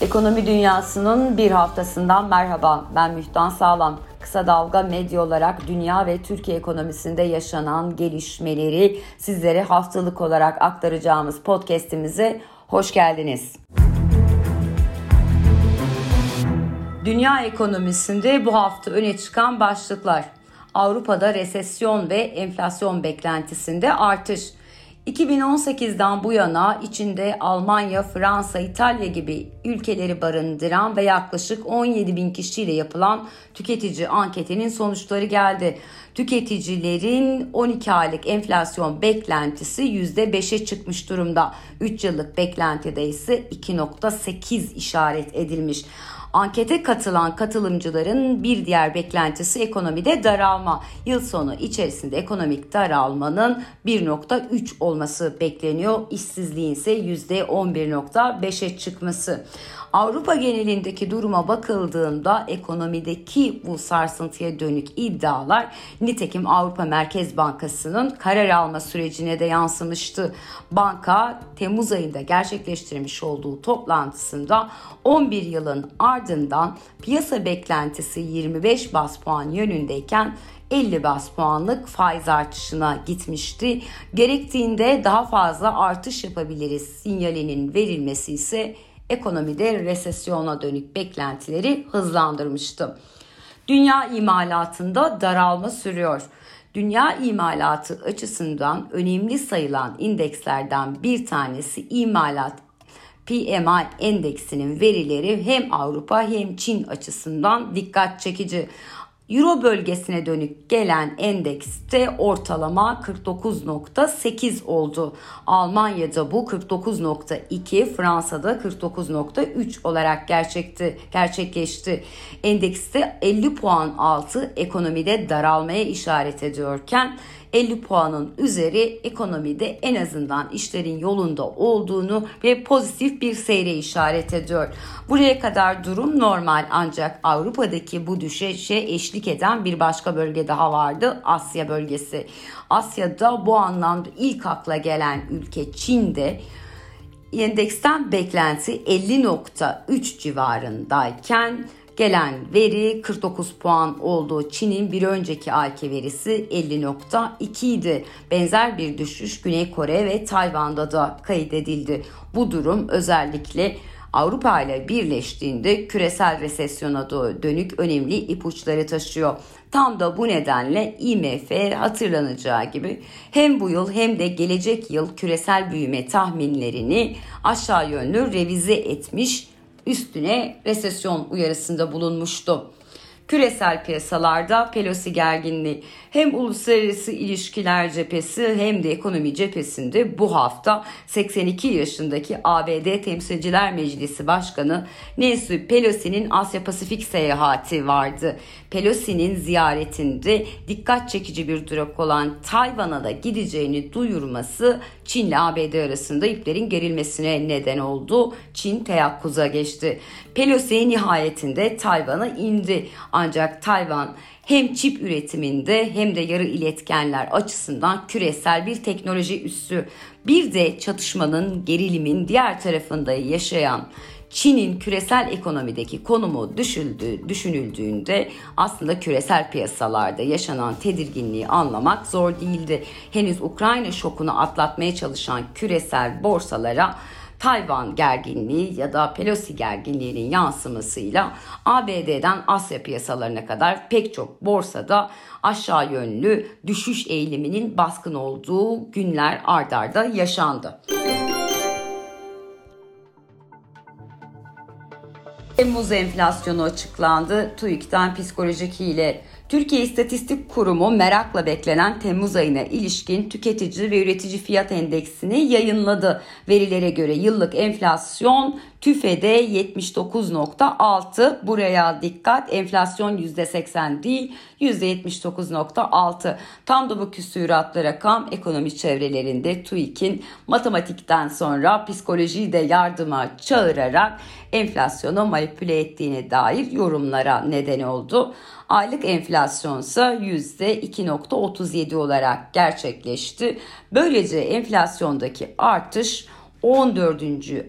Ekonomi dünyasının bir haftasından merhaba. Ben Mühtan Sağlam. Kısa Dalga Medya olarak dünya ve Türkiye ekonomisinde yaşanan gelişmeleri sizlere haftalık olarak aktaracağımız podcast'imize hoş geldiniz. Dünya ekonomisinde bu hafta öne çıkan başlıklar. Avrupa'da resesyon ve enflasyon beklentisinde artış. 2018'den bu yana içinde Almanya, Fransa, İtalya gibi ülkeleri barındıran ve yaklaşık 17 bin kişiyle yapılan tüketici anketinin sonuçları geldi. Tüketicilerin 12 aylık enflasyon beklentisi %5'e çıkmış durumda. 3 yıllık beklentide ise 2.8 işaret edilmiş. Ankete katılan katılımcıların bir diğer beklentisi ekonomide daralma. Yıl sonu içerisinde ekonomik daralmanın 1.3 olması bekleniyor. İşsizliğin ise %11.5'e çıkması. Avrupa genelindeki duruma bakıldığında ekonomideki bu sarsıntıya dönük iddialar nitekim Avrupa Merkez Bankası'nın karar alma sürecine de yansımıştı. Banka Temmuz ayında gerçekleştirmiş olduğu toplantısında 11 yılın ardından piyasa beklentisi 25 bas puan yönündeyken 50 bas puanlık faiz artışına gitmişti. Gerektiğinde daha fazla artış yapabiliriz sinyalinin verilmesi ise ekonomide resesyona dönük beklentileri hızlandırmıştı. Dünya imalatında daralma sürüyor. Dünya imalatı açısından önemli sayılan indekslerden bir tanesi imalat PMI endeksinin verileri hem Avrupa hem Çin açısından dikkat çekici. Euro bölgesine dönük gelen endekste ortalama 49.8 oldu. Almanya'da bu 49.2, Fransa'da 49.3 olarak gerçekti, gerçekleşti. Endekste 50 puan altı ekonomide daralmaya işaret ediyorken 50 puanın üzeri ekonomide en azından işlerin yolunda olduğunu ve pozitif bir seyre işaret ediyor. Buraya kadar durum normal ancak Avrupa'daki bu düşüşe eşlik eden bir başka bölge daha vardı Asya bölgesi. Asya'da bu anlamda ilk akla gelen ülke Çin'de endeksten beklenti 50.3 civarındayken Gelen veri 49 puan oldu. Çin'in bir önceki ayki verisi 50.2 idi. Benzer bir düşüş Güney Kore ve Tayvan'da da kaydedildi. Bu durum özellikle Avrupa ile birleştiğinde küresel resesyona dönük önemli ipuçları taşıyor. Tam da bu nedenle IMF hatırlanacağı gibi hem bu yıl hem de gelecek yıl küresel büyüme tahminlerini aşağı yönlü revize etmiş üstüne resesyon uyarısında bulunmuştu. Küresel piyasalarda Pelosi gerginliği hem uluslararası ilişkiler cephesi hem de ekonomi cephesinde bu hafta 82 yaşındaki ABD Temsilciler Meclisi Başkanı Nancy Pelosi'nin Asya Pasifik seyahati vardı. Pelosi'nin ziyaretinde dikkat çekici bir durak olan Tayvan'a da gideceğini duyurması Çin ile ABD arasında iplerin gerilmesine neden oldu. Çin teyakkuza geçti. Pelosi nihayetinde Tayvan'a indi. Ancak Tayvan hem çip üretiminde hem de yarı iletkenler açısından küresel bir teknoloji üssü. Bir de çatışmanın, gerilimin diğer tarafında yaşayan Çin'in küresel ekonomideki konumu düşüldü, düşünüldüğünde aslında küresel piyasalarda yaşanan tedirginliği anlamak zor değildi. Henüz Ukrayna şokunu atlatmaya çalışan küresel borsalara Tayvan gerginliği ya da Pelosi gerginliğinin yansımasıyla ABD'den Asya piyasalarına kadar pek çok borsada aşağı yönlü düşüş eğiliminin baskın olduğu günler ardarda yaşandı. Temmuz enflasyonu açıklandı. TÜİK'ten psikolojik hile Türkiye İstatistik Kurumu merakla beklenen Temmuz ayına ilişkin tüketici ve üretici fiyat endeksini yayınladı. Verilere göre yıllık enflasyon TÜFE'de 79.6 buraya dikkat enflasyon %80 değil %79.6 tam da bu küsüratlı rakam ekonomi çevrelerinde TÜİK'in matematikten sonra psikolojiyi de yardıma çağırarak enflasyonu manipüle ettiğine dair yorumlara neden oldu. Aylık enflasyon ise %2.37 olarak gerçekleşti. Böylece enflasyondaki artış 14.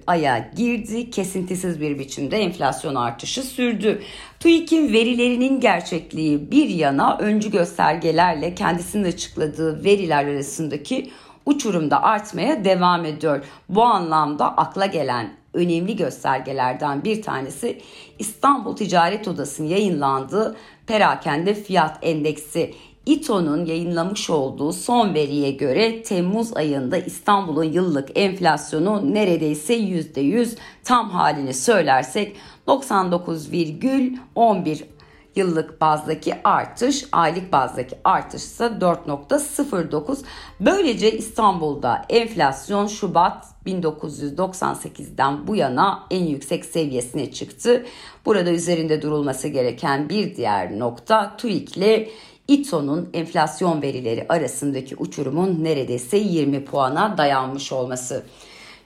aya girdi. Kesintisiz bir biçimde enflasyon artışı sürdü. TÜİK'in verilerinin gerçekliği bir yana öncü göstergelerle kendisinin açıkladığı veriler arasındaki uçurum da artmaya devam ediyor. Bu anlamda akla gelen önemli göstergelerden bir tanesi İstanbul Ticaret Odası'nın yayınlandığı perakende fiyat endeksi. İTO'nun yayınlamış olduğu son veriye göre Temmuz ayında İstanbul'un yıllık enflasyonu neredeyse %100 tam halini söylersek 99,11 Yıllık bazdaki artış, aylık bazdaki artış ise 4.09. Böylece İstanbul'da enflasyon Şubat 1998'den bu yana en yüksek seviyesine çıktı. Burada üzerinde durulması gereken bir diğer nokta TÜİK ile İTO'nun enflasyon verileri arasındaki uçurumun neredeyse 20 puana dayanmış olması.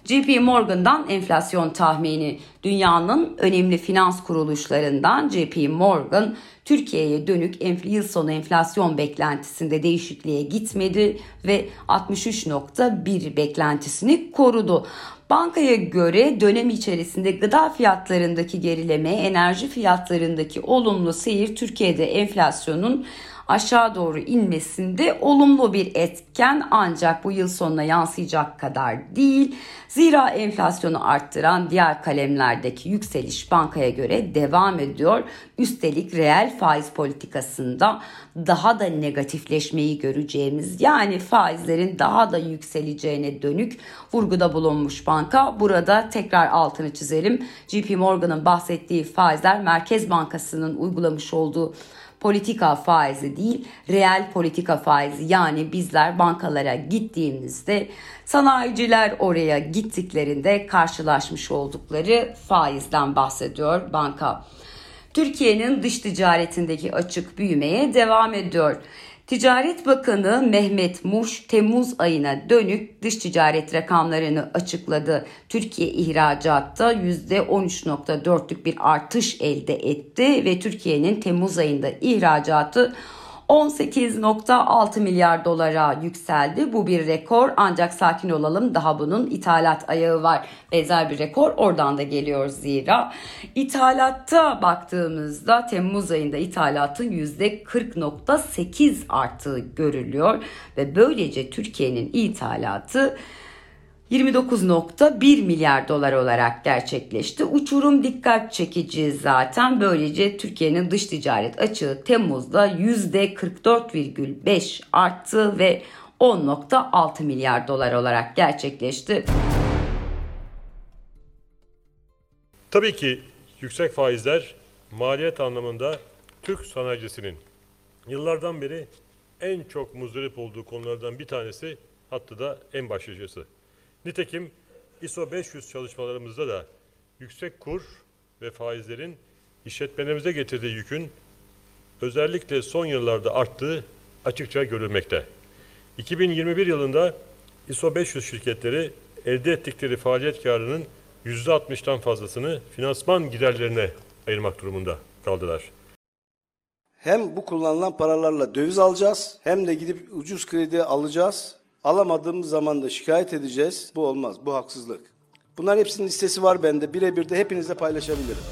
JP Morgan'dan enflasyon tahmini dünyanın önemli finans kuruluşlarından JP Morgan Türkiye'ye dönük yıl sonu enflasyon beklentisinde değişikliğe gitmedi ve 63.1 beklentisini korudu. Bankaya göre dönem içerisinde gıda fiyatlarındaki gerileme, enerji fiyatlarındaki olumlu seyir Türkiye'de enflasyonun aşağı doğru inmesinde olumlu bir etken ancak bu yıl sonuna yansıyacak kadar değil. Zira enflasyonu arttıran diğer kalemlerdeki yükseliş bankaya göre devam ediyor. Üstelik reel faiz politikasında daha da negatifleşmeyi göreceğimiz yani faizlerin daha da yükseleceğine dönük vurguda bulunmuş banka. Burada tekrar altını çizelim. JP Morgan'ın bahsettiği faizler Merkez Bankası'nın uygulamış olduğu politika faizi değil, reel politika faizi. Yani bizler bankalara gittiğimizde sanayiciler oraya gittiklerinde karşılaşmış oldukları faizden bahsediyor banka. Türkiye'nin dış ticaretindeki açık büyümeye devam ediyor. Ticaret Bakanı Mehmet Muş Temmuz ayına dönük dış ticaret rakamlarını açıkladı. Türkiye ihracatta %13.4'lük bir artış elde etti ve Türkiye'nin Temmuz ayında ihracatı 18.6 milyar dolara yükseldi. Bu bir rekor ancak sakin olalım daha bunun ithalat ayağı var. Benzer bir rekor oradan da geliyor zira. İthalatta baktığımızda Temmuz ayında ithalatın %40.8 arttığı görülüyor ve böylece Türkiye'nin ithalatı 29.1 milyar dolar olarak gerçekleşti. Uçurum dikkat çekici zaten. Böylece Türkiye'nin dış ticaret açığı Temmuz'da %44,5 arttı ve 10.6 milyar dolar olarak gerçekleşti. Tabii ki yüksek faizler maliyet anlamında Türk sanayicisinin yıllardan beri en çok muzdarip olduğu konulardan bir tanesi hatta da en başlıcası. Nitekim ISO 500 çalışmalarımızda da yüksek kur ve faizlerin işletmelerimize getirdiği yükün özellikle son yıllarda arttığı açıkça görülmekte. 2021 yılında ISO 500 şirketleri elde ettikleri faaliyet karının %60'tan fazlasını finansman giderlerine ayırmak durumunda kaldılar. Hem bu kullanılan paralarla döviz alacağız hem de gidip ucuz kredi alacağız Alamadığımız zaman da şikayet edeceğiz. Bu olmaz. Bu haksızlık. Bunların hepsinin listesi var bende. Birebir de hepinizle paylaşabilirim.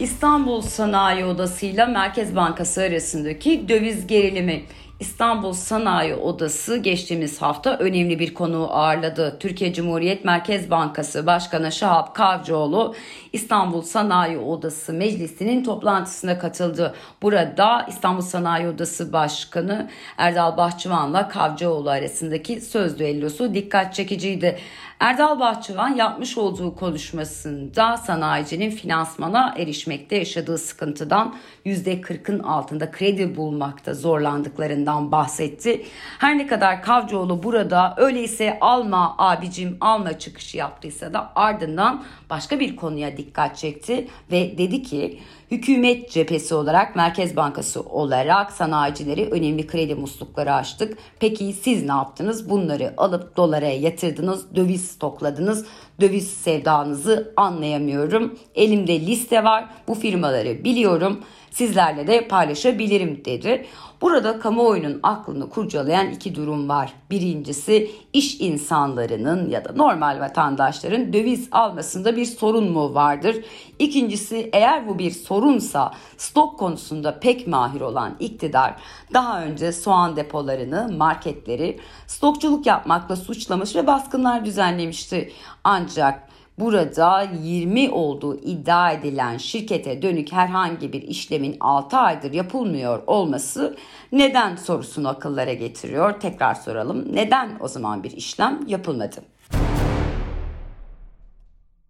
İstanbul Sanayi Odası ile Merkez Bankası arasındaki döviz gerilimi. İstanbul Sanayi Odası geçtiğimiz hafta önemli bir konu ağırladı. Türkiye Cumhuriyet Merkez Bankası Başkanı Şahap Kavcıoğlu İstanbul Sanayi Odası Meclisi'nin toplantısına katıldı. Burada İstanbul Sanayi Odası Başkanı Erdal Bahçıvan'la Kavcıoğlu arasındaki söz düellosu dikkat çekiciydi. Erdal Bahçıvan yapmış olduğu konuşmasında sanayicinin finansmana erişmekte yaşadığı sıkıntıdan %40'ın altında kredi bulmakta zorlandıklarından bahsetti. Her ne kadar Kavcıoğlu burada öyleyse alma abicim alma çıkışı yaptıysa da ardından başka bir konuya dikkat çekti ve dedi ki Hükümet cephesi olarak Merkez Bankası olarak sanayicileri önemli kredi muslukları açtık. Peki siz ne yaptınız? Bunları alıp dolara yatırdınız, döviz stokladınız. Döviz sevdanızı anlayamıyorum. Elimde liste var. Bu firmaları biliyorum sizlerle de paylaşabilirim dedi. Burada kamuoyunun aklını kurcalayan iki durum var. Birincisi iş insanlarının ya da normal vatandaşların döviz almasında bir sorun mu vardır? İkincisi eğer bu bir sorunsa stok konusunda pek mahir olan iktidar daha önce soğan depolarını, marketleri stokçuluk yapmakla suçlamış ve baskınlar düzenlemişti. Ancak Burada 20 olduğu iddia edilen şirkete dönük herhangi bir işlemin 6 aydır yapılmıyor olması neden sorusunu akıllara getiriyor. Tekrar soralım. Neden o zaman bir işlem yapılmadı?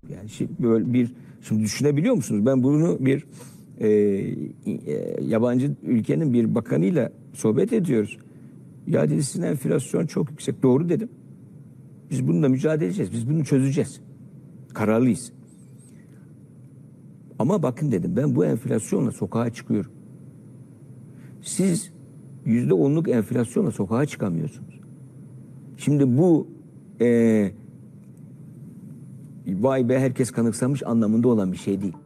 Yani şimdi böyle bir şimdi düşünebiliyor musunuz? Ben bunu bir e, e, yabancı ülkenin bir bakanıyla sohbet ediyoruz. Ya dedi sizin enflasyon çok yüksek. Doğru dedim. Biz bununla mücadele edeceğiz. Biz bunu çözeceğiz. Kararlıyız. Ama bakın dedim ben bu enflasyonla sokağa çıkıyorum. Siz yüzde onluk enflasyonla sokağa çıkamıyorsunuz. Şimdi bu e, vay be herkes kanıksamış anlamında olan bir şey değil.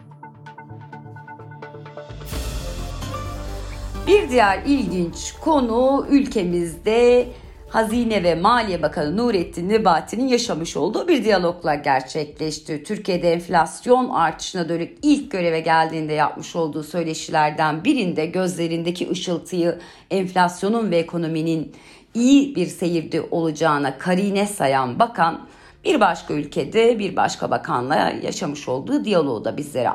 Bir diğer ilginç konu ülkemizde Hazine ve Maliye Bakanı Nurettin Nebati'nin yaşamış olduğu bir diyalogla gerçekleşti. Türkiye'de enflasyon artışına dönük ilk göreve geldiğinde yapmış olduğu söyleşilerden birinde gözlerindeki ışıltıyı enflasyonun ve ekonominin iyi bir seyirde olacağına karine sayan bakan bir başka ülkede bir başka bakanla yaşamış olduğu diyaloğu da bizlere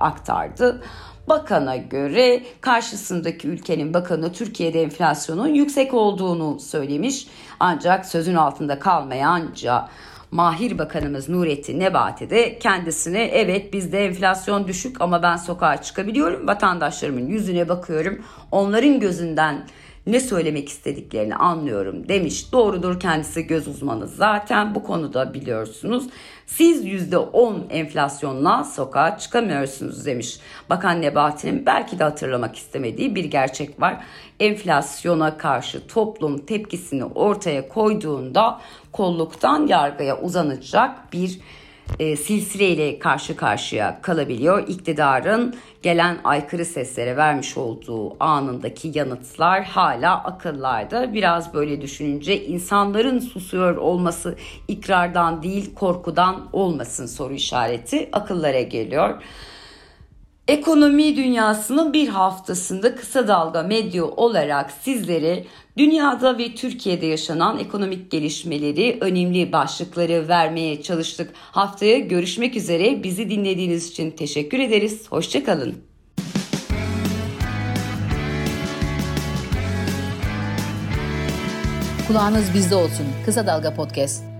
aktardı. Bakana göre karşısındaki ülkenin bakanı Türkiye'de enflasyonun yüksek olduğunu söylemiş. Ancak sözün altında kalmayanca Mahir Bakanımız Nurettin Nebati de kendisine evet bizde enflasyon düşük ama ben sokağa çıkabiliyorum. Vatandaşlarımın yüzüne bakıyorum. Onların gözünden ne söylemek istediklerini anlıyorum demiş. Doğrudur kendisi göz uzmanı zaten bu konuda biliyorsunuz. Siz %10 enflasyonla sokağa çıkamıyorsunuz demiş. Bakan Nebati'nin belki de hatırlamak istemediği bir gerçek var. Enflasyona karşı toplum tepkisini ortaya koyduğunda kolluktan yargıya uzanacak bir e, silsileyle karşı karşıya kalabiliyor. İktidarın gelen aykırı seslere vermiş olduğu anındaki yanıtlar hala akıllarda. Biraz böyle düşününce insanların susuyor olması ikrardan değil korkudan olmasın soru işareti akıllara geliyor. Ekonomi dünyasının bir haftasında kısa dalga medya olarak sizlere dünyada ve Türkiye'de yaşanan ekonomik gelişmeleri, önemli başlıkları vermeye çalıştık. Haftaya görüşmek üzere. Bizi dinlediğiniz için teşekkür ederiz. Hoşçakalın. Kulağınız bizde olsun. Kısa Dalga Podcast.